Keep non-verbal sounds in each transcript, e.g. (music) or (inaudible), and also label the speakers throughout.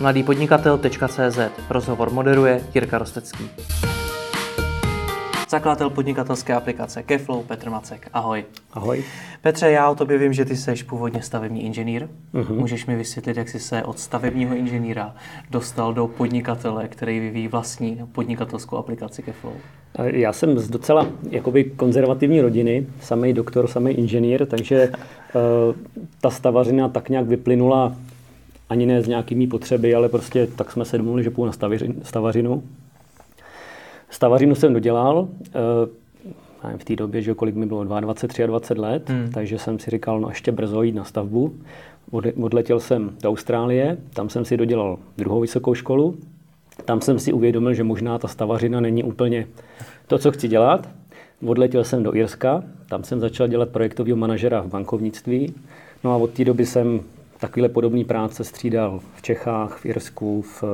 Speaker 1: mladýpodnikatel.cz Rozhovor moderuje Jirka Rostecký. Zakladatel podnikatelské aplikace Keflow, Petr Macek. Ahoj.
Speaker 2: Ahoj.
Speaker 1: Petře, já o tobě vím, že ty jsi původně stavební inženýr. Uh-huh. Můžeš mi vysvětlit, jak jsi se od stavebního inženýra dostal do podnikatele, který vyvíjí vlastní podnikatelskou aplikaci Keflow?
Speaker 2: Já jsem z docela jakoby konzervativní rodiny, samý doktor, samý inženýr, takže uh, (laughs) ta stavařina tak nějak vyplynula ani ne z nějakými potřeby, ale prostě tak jsme se domluvili, že půjdu na stavařinu. Stavařinu jsem dodělal, uh, v té době, že kolik mi bylo, 22, 23 let, hmm. takže jsem si říkal, no ještě brzo jít na stavbu. Odletěl jsem do Austrálie, tam jsem si dodělal druhou vysokou školu, tam jsem si uvědomil, že možná ta stavařina není úplně to, co chci dělat. Odletěl jsem do Irska, tam jsem začal dělat projektového manažera v bankovnictví. No a od té doby jsem takovéhle podobné práce střídal v Čechách, v Irsku, v,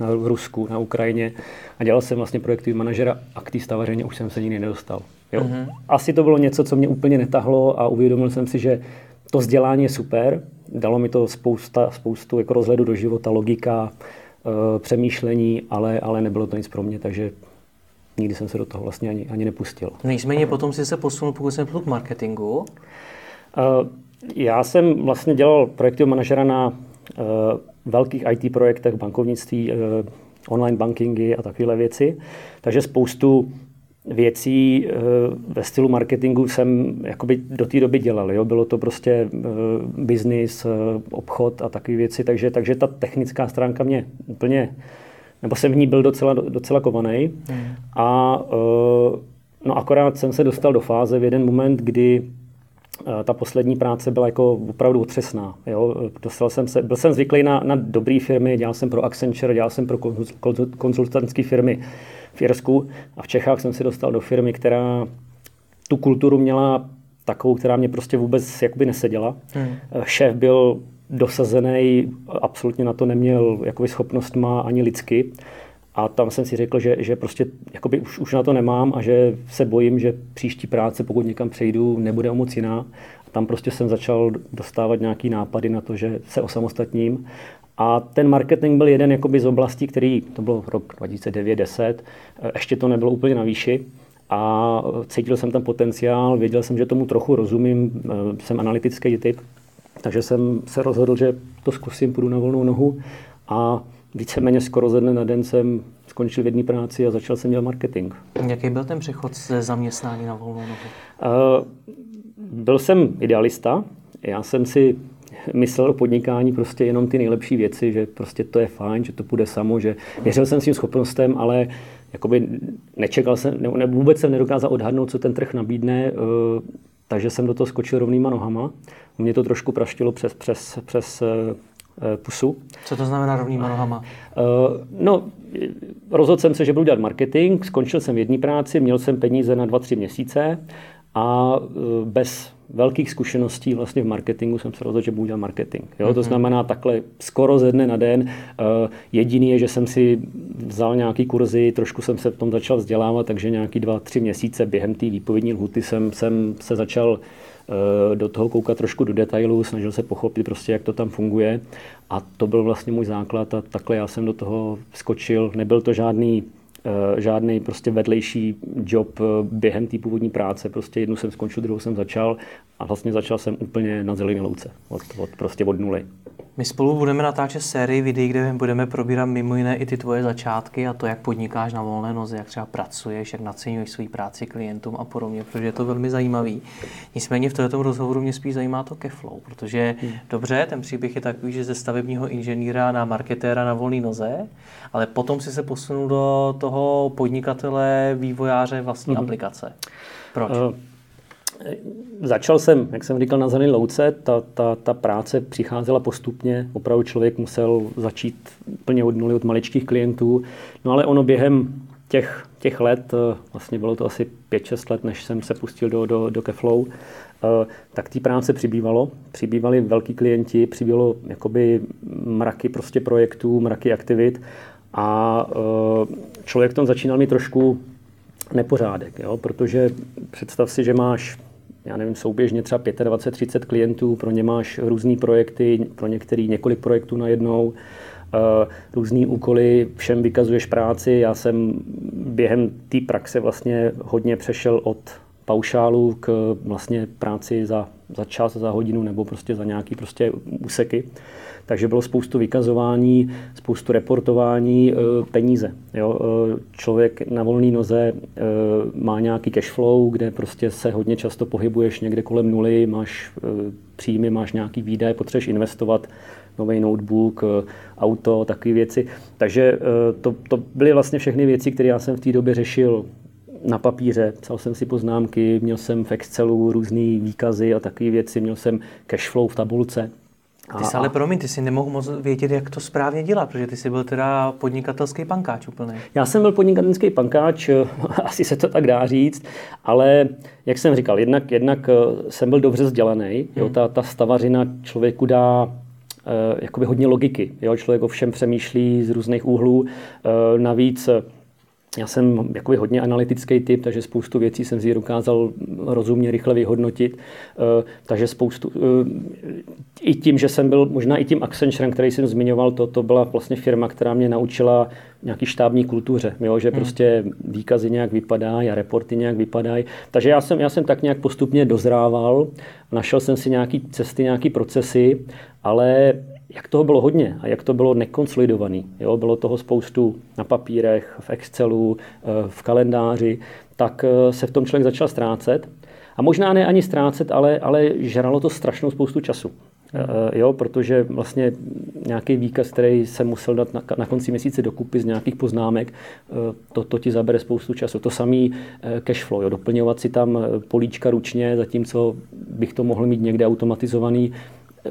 Speaker 2: na Rusku, na Ukrajině a dělal jsem vlastně projektový manažera a k té stavařině už jsem se nikdy nedostal. Jo. Mm-hmm. Asi to bylo něco, co mě úplně netahlo a uvědomil jsem si, že to vzdělání je super, dalo mi to spousta, spoustu jako rozhledu do života, logika, e, přemýšlení, ale, ale nebylo to nic pro mě, takže nikdy jsem se do toho vlastně ani, ani nepustil.
Speaker 1: Nicméně potom si se posunul, pokud jsem k marketingu.
Speaker 2: E, já jsem vlastně dělal projektového manažera na uh, velkých IT projektech, bankovnictví, uh, online bankingy a takovéhle věci. Takže spoustu věcí uh, ve stylu marketingu jsem jakoby do té doby dělal. Jo? Bylo to prostě uh, business, uh, obchod a takové věci, takže, takže ta technická stránka mě úplně, nebo jsem v ní byl docela, docela kovaný. Hmm. A uh, no akorát jsem se dostal do fáze v jeden moment, kdy ta poslední práce byla jako opravdu otřesná. Jo? Dostal jsem se, byl jsem zvyklý na, na dobré firmy, dělal jsem pro Accenture, dělal jsem pro konzultantské firmy v Irsku a v Čechách jsem se dostal do firmy, která tu kulturu měla takovou, která mě prostě vůbec jakoby neseděla. Hmm. Eh, šéf byl dosazený, absolutně na to neměl jakoby schopnost má ani lidsky. A tam jsem si řekl, že, že prostě už, už na to nemám a že se bojím, že příští práce, pokud někam přejdu, nebude moc jiná. A tam prostě jsem začal dostávat nějaký nápady na to, že se osamostatním. A ten marketing byl jeden jakoby z oblastí, který, to byl rok 2009-10, ještě to nebylo úplně na výši. A cítil jsem ten potenciál, věděl jsem, že tomu trochu rozumím, jsem analytický typ, takže jsem se rozhodl, že to zkusím, půjdu na volnou nohu a víceméně skoro ze dne na den jsem skončil v jedné práci a začal jsem dělat marketing.
Speaker 1: Jaký byl ten přechod ze zaměstnání na volnou nohu?
Speaker 2: Uh, byl jsem idealista. Já jsem si myslel o podnikání prostě jenom ty nejlepší věci, že prostě to je fajn, že to půjde samo, že věřil jsem svým schopnostem, ale jakoby nečekal jsem, ne, vůbec jsem nedokázal odhadnout, co ten trh nabídne, uh, takže jsem do toho skočil rovnýma nohama. Mě to trošku praštilo přes, přes, přes Eh, pusu.
Speaker 1: Co to znamená rovnýma nohama?
Speaker 2: Eh, no, rozhodl jsem se, že budu dělat marketing, skončil jsem v jedné práci, měl jsem peníze na dva, tři měsíce a eh, bez velkých zkušeností vlastně v marketingu jsem se rozhodl, že budu dělat marketing. Jo? Mm-hmm. To mhm. znamená takhle skoro ze dne na den. Jediný je, že jsem si vzal nějaký kurzy, trošku jsem se v tom začal vzdělávat, takže nějaký dva, tři měsíce během té výpovědní lhuty jsem, jsem se začal Eh, do toho koukat trošku do detailů, snažil se pochopit prostě, jak to tam funguje. A to byl vlastně můj základ a takhle já jsem do toho skočil. Nebyl to žádný eh, žádný prostě vedlejší job eh, během té původní práce. Prostě jednu jsem skončil, druhou jsem začal a vlastně začal jsem úplně na zelené louce, od, od, prostě od nuly.
Speaker 1: My spolu budeme natáčet sérii videí, kde budeme probírat mimo jiné i ty tvoje začátky a to, jak podnikáš na volné noze, jak třeba pracuješ, jak naceňuješ svou práci klientům a podobně, protože je to velmi zajímavý. Nicméně v tomto rozhovoru mě spíš zajímá to flow, protože hmm. dobře, ten příběh je takový, že ze stavebního inženýra na marketéra na volné noze, ale potom si se posunul do toho podnikatele, vývojáře vlastní hmm. aplikace. Proč? Uh.
Speaker 2: Začal jsem, jak jsem říkal, na zelené louce. Ta, ta, ta práce přicházela postupně. Opravdu člověk musel začít plně od nuly, od maličkých klientů. No ale ono během těch, těch let, eh, vlastně bylo to asi 5-6 let, než jsem se pustil do, do, do Keflow, eh, tak té práce přibývalo. Přibývali velký klienti, přibývalo jakoby mraky prostě projektů, mraky aktivit a eh, člověk v tom začínal mít trošku nepořádek, jo? protože představ si, že máš já nevím, souběžně třeba 25-30 klientů, pro ně máš různé projekty, pro některý několik projektů najednou. různý úkoly, všem vykazuješ práci. Já jsem během té praxe vlastně hodně přešel od paušálu k vlastně práci za, za čas, za hodinu nebo prostě za nějaký prostě úseky. Takže bylo spoustu vykazování, spoustu reportování, e, peníze. Jo? E, člověk na volné noze e, má nějaký cash flow, kde prostě se hodně často pohybuješ někde kolem nuly, máš příjmy, máš nějaký výdaje, potřebuješ investovat, nový notebook, auto, takové věci. Takže to, to byly vlastně všechny věci, které já jsem v té době řešil na papíře, psal jsem si poznámky, měl jsem v Excelu různé výkazy a takové věci, měl jsem cash flow v tabulce.
Speaker 1: Ty jsi ale promiň, ty si nemohl moc vědět, jak to správně dělat, protože ty jsi byl teda podnikatelský pankáč úplný.
Speaker 2: Já jsem byl podnikatelský pankáč, (laughs) asi se to tak dá říct, ale jak jsem říkal, jednak, jednak eh, jsem byl dobře vzdělaný, hmm. jo, ta, ta stavařina člověku dá eh, jakoby hodně logiky. Jo? Člověk o všem přemýšlí z různých úhlů. Eh, navíc já jsem jakoby hodně analytický typ, takže spoustu věcí jsem si dokázal rozumně, rychle vyhodnotit. Eh, takže spoustu, eh, i tím, že jsem byl možná i tím Accenture, který jsem zmiňoval, to, to byla vlastně firma, která mě naučila nějaký štábní kultuře, jo, že hmm. prostě výkazy nějak vypadají a reporty nějak vypadají. Takže já jsem, já jsem tak nějak postupně dozrával, našel jsem si nějaký cesty, nějaký procesy, ale jak toho bylo hodně a jak to bylo nekonsolidovaný. Jo? Bylo toho spoustu na papírech, v Excelu, eh, v kalendáři, tak eh, se v tom člověk začal ztrácet. A možná ne ani ztrácet, ale, ale žralo to strašnou spoustu času. Hmm. Jo, protože vlastně nějaký výkaz, který jsem musel dát na, na konci měsíce dokupy z nějakých poznámek, to, to ti zabere spoustu času. To samý cash flow, jo, doplňovat si tam políčka ručně, zatímco bych to mohl mít někde automatizovaný,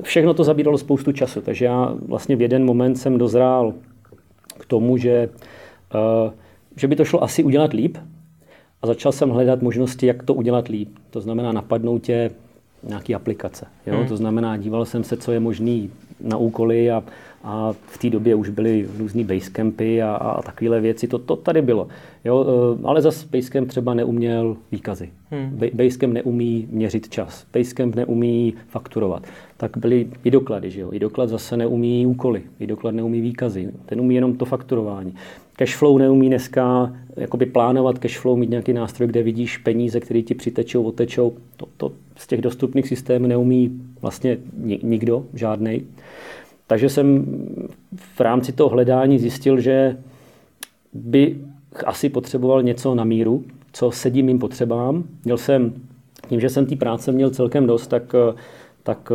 Speaker 2: všechno to zabíralo spoustu času, takže já vlastně v jeden moment jsem dozrál k tomu, že, uh, že by to šlo asi udělat líp a začal jsem hledat možnosti, jak to udělat líp. To znamená napadnout tě nějaký aplikace. Jo? Hmm. To znamená, díval jsem se, co je možný na úkoly a, a v té době už byly různý basecampy a, a takovéhle věci. To, to tady bylo. Jo? Eh, ale zase Basecamp třeba neuměl výkazy. Hmm. Basecamp neumí měřit čas. Basecamp neumí fakturovat. Tak byly i doklady. Že jo? I doklad zase neumí úkoly. I doklad neumí výkazy. Ten umí jenom to fakturování. Cashflow neumí dneska jakoby plánovat cashflow, mít nějaký nástroj, kde vidíš peníze, které ti přitečou, otečou. To, to z těch dostupných systémů neumí vlastně nikdo, žádný. Takže jsem v rámci toho hledání zjistil, že by asi potřeboval něco na míru, co sedí mým potřebám. Měl jsem, tím, že jsem té práce měl celkem dost, tak, tak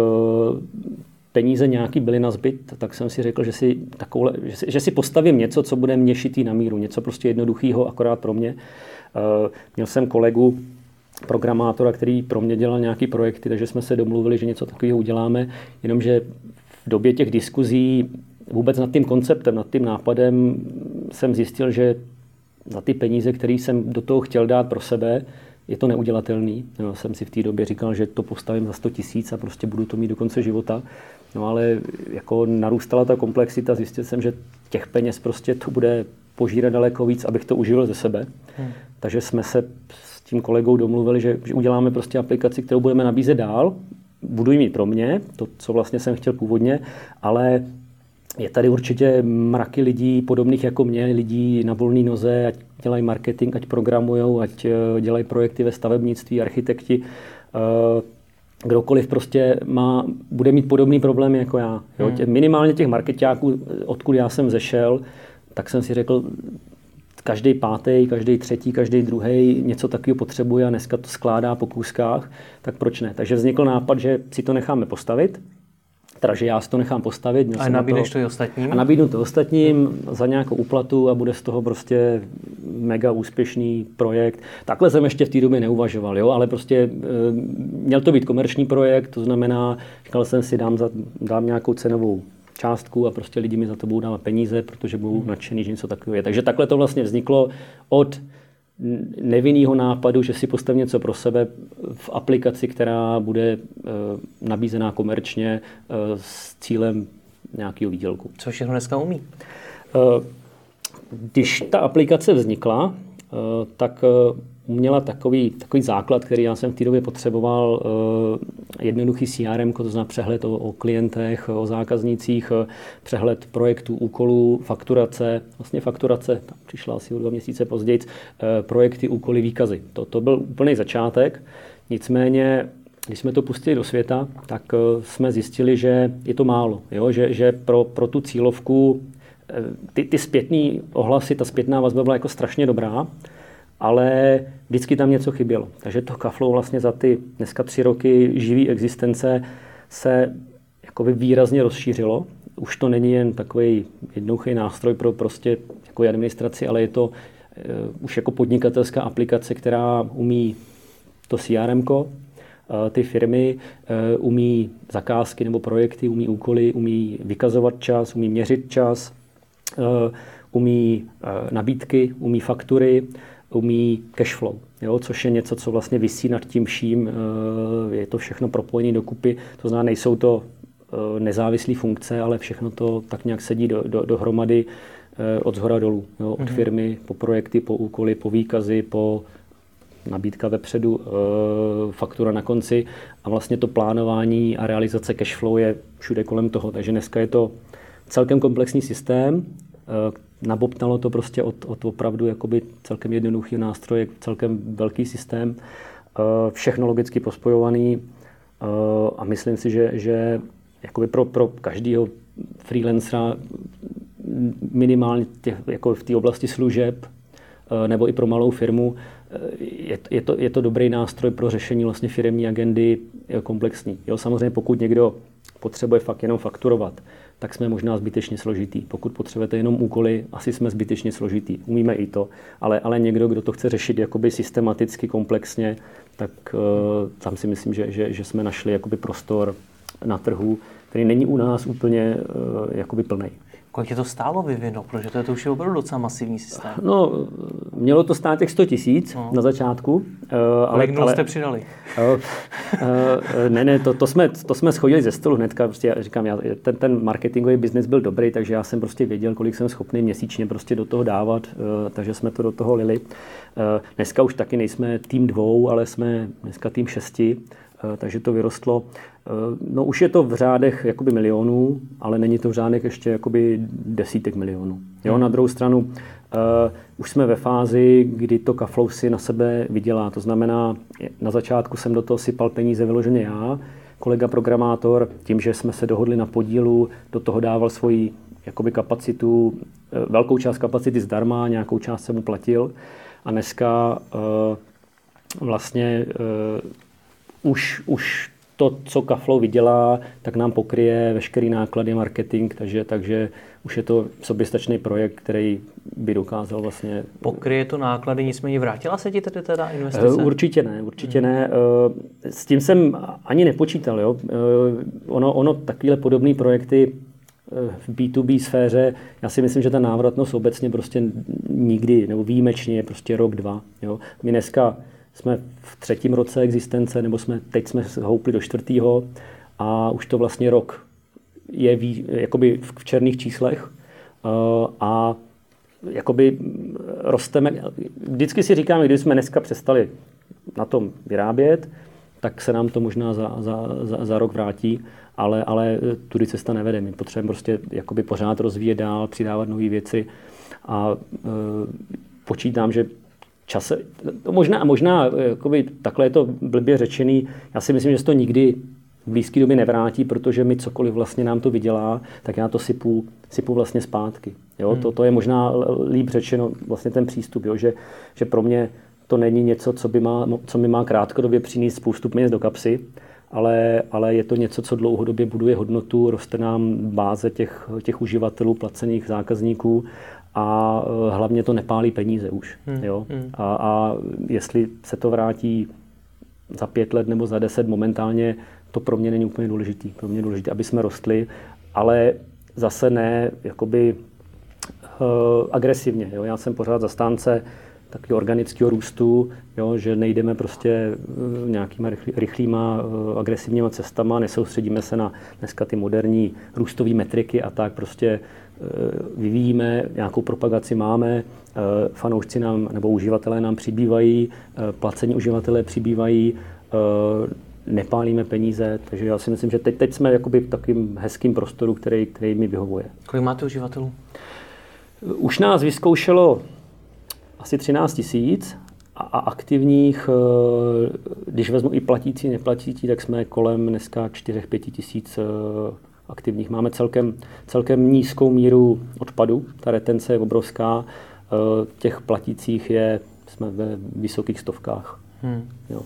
Speaker 2: peníze nějaký byly na zbyt, tak jsem si řekl, že si, takovou, že si, že si postavím něco, co bude mě šitý na míru, něco prostě jednoduchého akorát pro mě. Uh, měl jsem kolegu, programátora, který pro mě dělal nějaký projekty, takže jsme se domluvili, že něco takového uděláme, jenomže v době těch diskuzí vůbec nad tím konceptem, nad tím nápadem jsem zjistil, že za ty peníze, které jsem do toho chtěl dát pro sebe, je to neudělatelný. Já jsem si v té době říkal, že to postavím za 100 tisíc a prostě budu to mít do konce života. No ale jako narůstala ta komplexita, zjistil jsem, že těch peněz prostě to bude požírat daleko víc, abych to uživil ze sebe. Hmm. Takže jsme se tím kolegou domluvili, že, že uděláme prostě aplikaci, kterou budeme nabízet dál. Budu ji pro mě, to, co vlastně jsem chtěl původně, ale je tady určitě mraky lidí podobných jako mě, lidí na volné noze, ať dělají marketing, ať programují, ať eh, dělají projekty ve stavebnictví, architekti. Eh, kdokoliv prostě má, bude mít podobný problémy jako já. Jo? Hmm. Minimálně těch marketáků, odkud já jsem zešel, tak jsem si řekl, každý pátý, každý třetí, každý druhý něco takového potřebuje a dneska to skládá po kůzkách, tak proč ne? Takže vznikl nápad, že si to necháme postavit, teda, že já si to nechám postavit.
Speaker 1: A nabídneš to, to i ostatním?
Speaker 2: A nabídnu to ostatním za nějakou úplatu a bude z toho prostě mega úspěšný projekt. Takhle jsem ještě v té době neuvažoval, jo? ale prostě e, měl to být komerční projekt, to znamená, říkal jsem si, dám, za, dám nějakou cenovou částku a prostě lidi mi za to budou dávat peníze, protože budou hmm. nadšený, že něco takového je. Takže takhle to vlastně vzniklo od nevinného nápadu, že si postavím něco pro sebe v aplikaci, která bude e, nabízená komerčně e, s cílem nějakého výdělku.
Speaker 1: Co všechno dneska umí?
Speaker 2: E, když ta aplikace vznikla, tak uměla takový, takový základ, který já jsem v té době potřeboval, eh, jednoduchý CRM, to znamená přehled o, o klientech, o zákaznících, eh, přehled projektů, úkolů, fakturace, vlastně fakturace, tam přišla asi o dva měsíce později, eh, projekty, úkoly, výkazy. To, to byl úplný začátek, nicméně když jsme to pustili do světa, tak jsme zjistili, že je to málo, jo? Že, že pro, pro tu cílovku ty, ty zpětné ohlasy, ta zpětná vazba byla jako strašně dobrá, ale vždycky tam něco chybělo. Takže to Kaflow vlastně za ty dneska tři roky živý existence se jakoby výrazně rozšířilo. Už to není jen takový jednoduchý nástroj pro prostě jako administraci, ale je to uh, už jako podnikatelská aplikace, která umí to CRM, uh, eh, ty firmy uh, umí zakázky nebo projekty, umí úkoly, umí vykazovat čas, umí měřit čas, umí nabídky, umí faktury, umí cash flow, jo, což je něco, co vlastně vysí nad tím vším. Eh, je to všechno propojené dokupy, to znamená, nejsou to eh, nezávislé funkce, ale všechno to tak nějak sedí do, do, dohromady eh, od zhora dolů. Jo, od mm-hmm. firmy po projekty, po úkoly, po výkazy, po nabídka vepředu, faktura na konci a vlastně to plánování a realizace cash flow je všude kolem toho. Takže dneska je to celkem komplexní systém, nabobtnalo to prostě od, od opravdu jakoby celkem jednoduchý nástroje, celkem velký systém, eh, všechno logicky pospojovaný eh, a myslím si, že, že jakoby pro, pro každého freelancera minimálně těch, jako v té oblasti služeb eh, nebo i pro malou firmu je, je, to, je to dobrý nástroj pro řešení vlastně firmní agendy komplexní. Jo, samozřejmě pokud někdo potřebuje fakt jenom fakturovat, tak jsme možná zbytečně složitý. Pokud potřebujete jenom úkoly, asi jsme zbytečně složitý. Umíme i to, ale, ale někdo, kdo to chce řešit jakoby systematicky, komplexně, tak uh, tam si myslím, že, že, že jsme našli jakoby prostor na trhu, který není u nás úplně uh, jakoby plný.
Speaker 1: Kolik je to stálo vyvinout? Protože to, je, to už je opravdu docela masivní systém.
Speaker 2: No, mělo to stát těch 100 tisíc no. na začátku. Uh,
Speaker 1: ale, Kolik ale, jste přidali? Uh, uh,
Speaker 2: ne, ne, to, to, jsme, to jsme schodili ze stolu hnedka. Prostě já říkám, já, ten, ten marketingový biznis byl dobrý, takže já jsem prostě věděl, kolik jsem schopný měsíčně prostě do toho dávat, uh, takže jsme to do toho lili. Uh, dneska už taky nejsme tým dvou, ale jsme dneska tým šesti, takže to vyrostlo. Eh, no už je to v řádech jakoby milionů, ale není to v řádech ještě jakoby desítek milionů. Jo, na druhou stranu uh, už jsme ve fázi, kdy to Kaflow si na sebe vydělá. To znamená, na začátku jsem do toho sypal peníze vyloženě já, kolega programátor, tím, že jsme se dohodli na podílu, do toho dával svoji jakoby kapacitu, eh, velkou část kapacity zdarma, nějakou část jsem mu platil. A dneska vlastně už, už to, co Kaflow vydělá, tak nám pokryje veškerý náklady marketing, takže, takže už je to soběstačný projekt, který by dokázal vlastně...
Speaker 1: Pokryje to náklady, nicméně vrátila se ti tedy teda investice?
Speaker 2: Eh, určitě ne, určitě hmm. ne. Eh, s tím jsem ani nepočítal. Jo. Eh, ono, ono takovéhle podobné projekty v B2B sféře, já si myslím, že ta návratnost obecně prostě nikdy, nebo výjimečně je prostě rok, dva. Jo. My dneska jsme v třetím roce existence, nebo jsme, teď jsme houpli do čtvrtého a už to vlastně rok je vý, jakoby v černých číslech uh, a jakoby rosteme. Vždycky si říkáme, když jsme dneska přestali na tom vyrábět, tak se nám to možná za, za, za, za rok vrátí, ale, ale tudy cesta nevede. My potřebujeme prostě jakoby pořád rozvíjet dál, přidávat nové věci a uh, počítám, že čase, to možná, možná jakoby, takhle je to blbě řečený, já si myslím, že se to nikdy v blízké době nevrátí, protože mi cokoliv vlastně nám to vydělá, tak já to sypu, sypu vlastně zpátky. Jo? Hmm. To, to je možná líp řečeno vlastně ten přístup, jo? Že, že pro mě to není něco, co, by má, co mi má krátkodobě přinést spoustu peněz do kapsy, ale, ale je to něco, co dlouhodobě buduje hodnotu, roste nám báze těch, těch uživatelů, placených zákazníků a e, hlavně to nepálí peníze už. Hmm. Jo? Hmm. A, a jestli se to vrátí za pět let nebo za deset momentálně, to pro mě není úplně důležitý. Pro mě je důležité, aby jsme rostli, ale zase ne jakoby uh, agresivně. Jo? Já jsem pořád zastánce takového organického růstu, jo, že nejdeme prostě eh, nějakýma rychlý, rychlýma eh, agresivníma cestama, nesoustředíme se na dneska ty moderní růstové metriky a tak prostě eh, vyvíjíme, nějakou propagaci máme, fanoušci nám nebo uživatelé nám přibývají, placení uživatelé přibývají, nepálíme peníze, takže já si myslím, že teď, teď jsme jakoby v takovým hezkým prostoru, který, který mi vyhovuje.
Speaker 1: Kolik máte uživatelů?
Speaker 2: Už nás vyzkoušelo asi 13 tisíc a aktivních, eh, když vezmu i platící, neplatící, tak jsme kolem dneska 4-5 tisíc eh, aktivních. Máme celkem, celkem nízkou míru odpadu, ta retence je obrovská, eh, těch platících je, jsme ve vysokých stovkách. Hmm.
Speaker 1: Jo.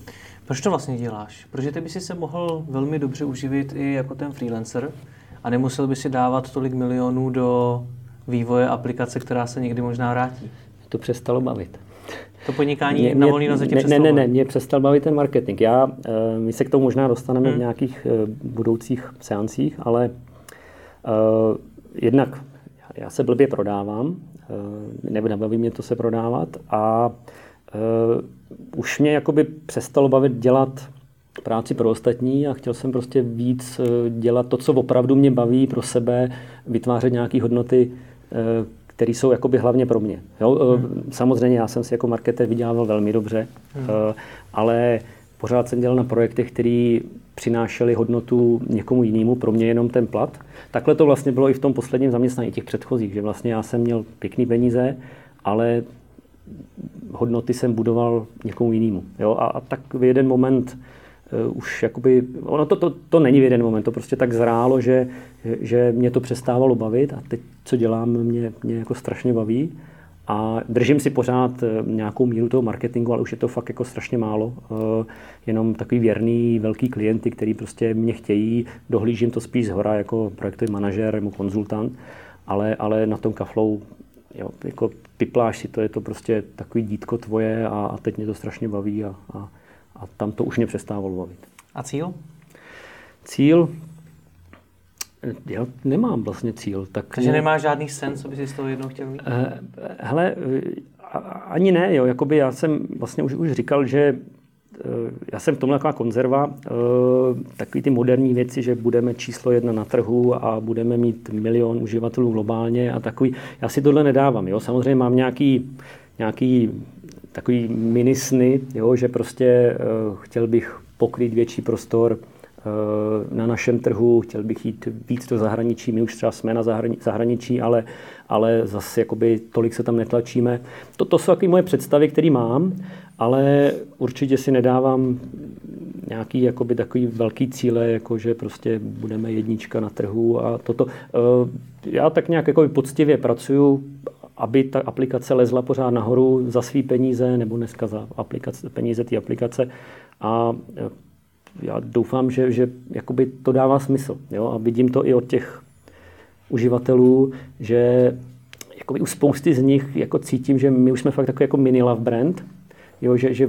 Speaker 1: Proč to vlastně děláš? Protože ty by si se mohl velmi dobře uživit i jako ten freelancer a nemusel by si dávat tolik milionů do vývoje aplikace, která se někdy možná vrátí
Speaker 2: to přestalo bavit.
Speaker 1: To podnikání mě, na volný noze tě
Speaker 2: ne, ne, ne, mě přestal bavit ten marketing. Já, eh, my se k tomu možná dostaneme hmm. v nějakých eh, budoucích seancích, ale uh, jednak já se blbě prodávám, uh, nebo nebaví mě to se prodávat a uh, už mě jakoby přestalo bavit dělat práci pro ostatní a chtěl jsem prostě víc dělat to, co opravdu mě baví pro sebe, vytvářet nějaké hodnoty, které jsou jakoby hlavně pro mě. Jo? Eh, hmm. Samozřejmě já jsem si jako marketer vydělával velmi dobře, hmm. Eh, ale pořád jsem dělal na projektech, které přinášely hodnotu někomu jinému, pro mě jenom ten plat. Takhle to vlastně bylo i v tom posledním zaměstnání těch předchozích, že vlastně já jsem měl pěkný peníze, ale hodnoty jsem budoval někomu jinému. Jo? A, a tak v jeden moment už jakoby, ono to, to, to není v jeden moment, to prostě tak zrálo, že, že mě to přestávalo bavit a teď, co dělám, mě, mě jako strašně baví. A držím si pořád eh, nějakou míru toho marketingu, ale už je to fakt jako strašně málo. Uh, jenom takový věrný velký klienty, který prostě mě chtějí, dohlížím to spíš z hora jako projektový manažer nebo konzultant, ale, ale na tom kaflou jo, jako pipláš si to, je to prostě takový dítko tvoje a, a teď mě to strašně baví a, a a tam to už mě přestávalo bavit.
Speaker 1: A cíl?
Speaker 2: Cíl? Já nemám vlastně cíl. Tak
Speaker 1: Takže mě... nemáš žádný sen, co bys si z toho jednou chtěl mít?
Speaker 2: Eh, hele, ani ne, jo. Jakoby já jsem vlastně už, už říkal, že eh, já jsem v tomhle taková konzerva, eh, takový ty moderní věci, že budeme číslo jedna na trhu a budeme mít milion uživatelů globálně a takový. Já si tohle nedávám. Jo. Samozřejmě mám nějaký, nějaký takový minisny, jo, že prostě uh, chtěl bych pokrýt větší prostor uh, na našem trhu, chtěl bych jít víc do zahraničí, my už třeba jsme na zahraničí, ale, ale zase jakoby tolik se tam netlačíme. To, to jsou takové moje představy, které mám, ale určitě si nedávám nějaký jakoby takový velký cíle, jako že prostě budeme jednička na trhu a toto. Uh, já tak nějak jako poctivě pracuju aby ta aplikace lezla pořád nahoru za svý peníze, nebo dneska za aplikace, peníze té aplikace. A e, já doufám, že, že jakoby to dává smysl. Jo? A vidím to i od těch uživatelů, že jakoby u spousty z nich jako cítím, že my už jsme fakt takový jako mini love brand, jo, že, že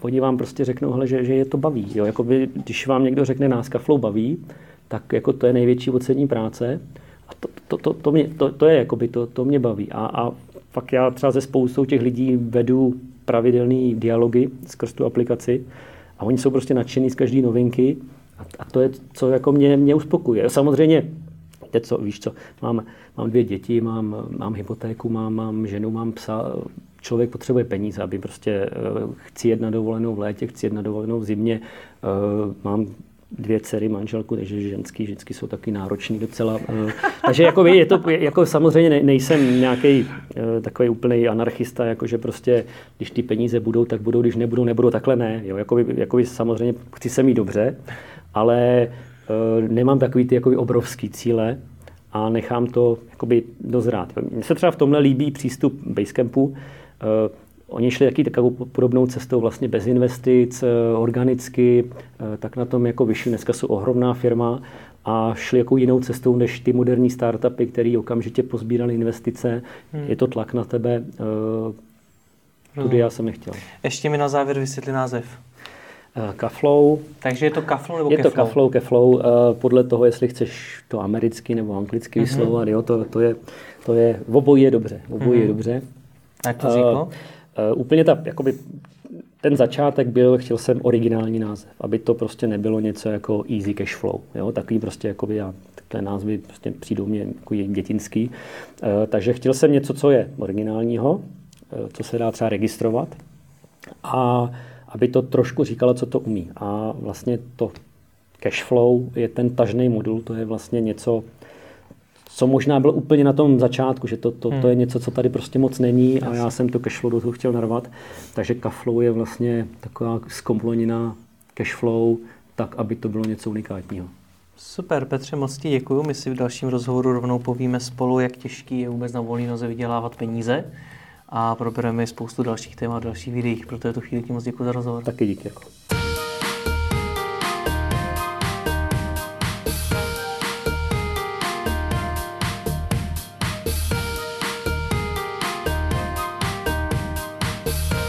Speaker 2: oni vám prostě řeknou, hele, že, že je to baví. Jo? Jako vy, když vám někdo řekne nás kaflou baví, tak jako to je největší ocení práce. A to, to, to, to, mě, to, to je jakoby, to, to mě baví. A, a fakt já třeba ze spoustou těch lidí vedu pravidelný dialogy skrz tu aplikaci a oni jsou prostě nadšení z každé novinky a, a to je, co jako mě, mě uspokuje. Samozřejmě, teď co, víš co, mám, mám dvě děti, mám, mám hypotéku, mám, mám ženu, mám psa, člověk potřebuje peníze, aby prostě uh, chci jet na dovolenou v létě, chci jet na dovolenou v zimě, uh, mám dvě dcery, manželku, takže ženský vždycky jsou taky náročný docela. Eh, takže jako, je to, jako samozřejmě nejsem nějaký eh, takový úplný anarchista, jako že prostě, když ty peníze budou, tak budou, když nebudou, nebudou, takhle ne. Jo, jako, jako samozřejmě chci se mít dobře, ale eh, nemám takový ty jako obrovský cíle a nechám to jakoby dozrát. Mně se třeba v tomhle líbí přístup Basecampu, Oni šli taky takovou podobnou cestou vlastně bez investic, eh, organicky, eh, tak na tom jako vyšli. Dneska jsou ohromná firma a šli jako jinou cestou než ty moderní startupy, které okamžitě pozbírali investice. Hmm. Je to tlak na tebe. Eh, tudy já jsem nechtěl.
Speaker 1: Ještě mi na závěr vysvětli název.
Speaker 2: Kaflow.
Speaker 1: Takže je to Kaflow nebo
Speaker 2: Je to Kaflow, Keflow, podle toho, jestli chceš to americky nebo anglicky mm-hmm. vyslovovat, jo, to, to, je, to je, v obojí je dobře, obojí mm-hmm. je dobře.
Speaker 1: Jak to říkalo?
Speaker 2: Uh, úplně ta, jakoby, ten začátek byl, chtěl jsem originální název, aby to prostě nebylo něco jako easy cash flow. Jo? Takový prostě, jakoby já, takové názvy prostě přijdou mě jako dětinský. Uh, takže chtěl jsem něco, co je originálního, uh, co se dá třeba registrovat a aby to trošku říkalo, co to umí. A vlastně to cash flow je ten tažný modul, to je vlastně něco, co možná bylo úplně na tom začátku, že to, to, to je hmm. něco, co tady prostě moc není a já jsem to cashflow do toho chtěl narvat. Takže cashflow je vlastně taková zkomplonina cashflow, tak, aby to bylo něco unikátního.
Speaker 1: Super, Petře, moc ti děkuju. My si v dalším rozhovoru rovnou povíme spolu, jak těžký je vůbec na volné noze vydělávat peníze a probereme spoustu dalších témat, dalších videí. Proto je to chvíli ti moc děkuji za rozhovor.
Speaker 2: Taky díky. Jako.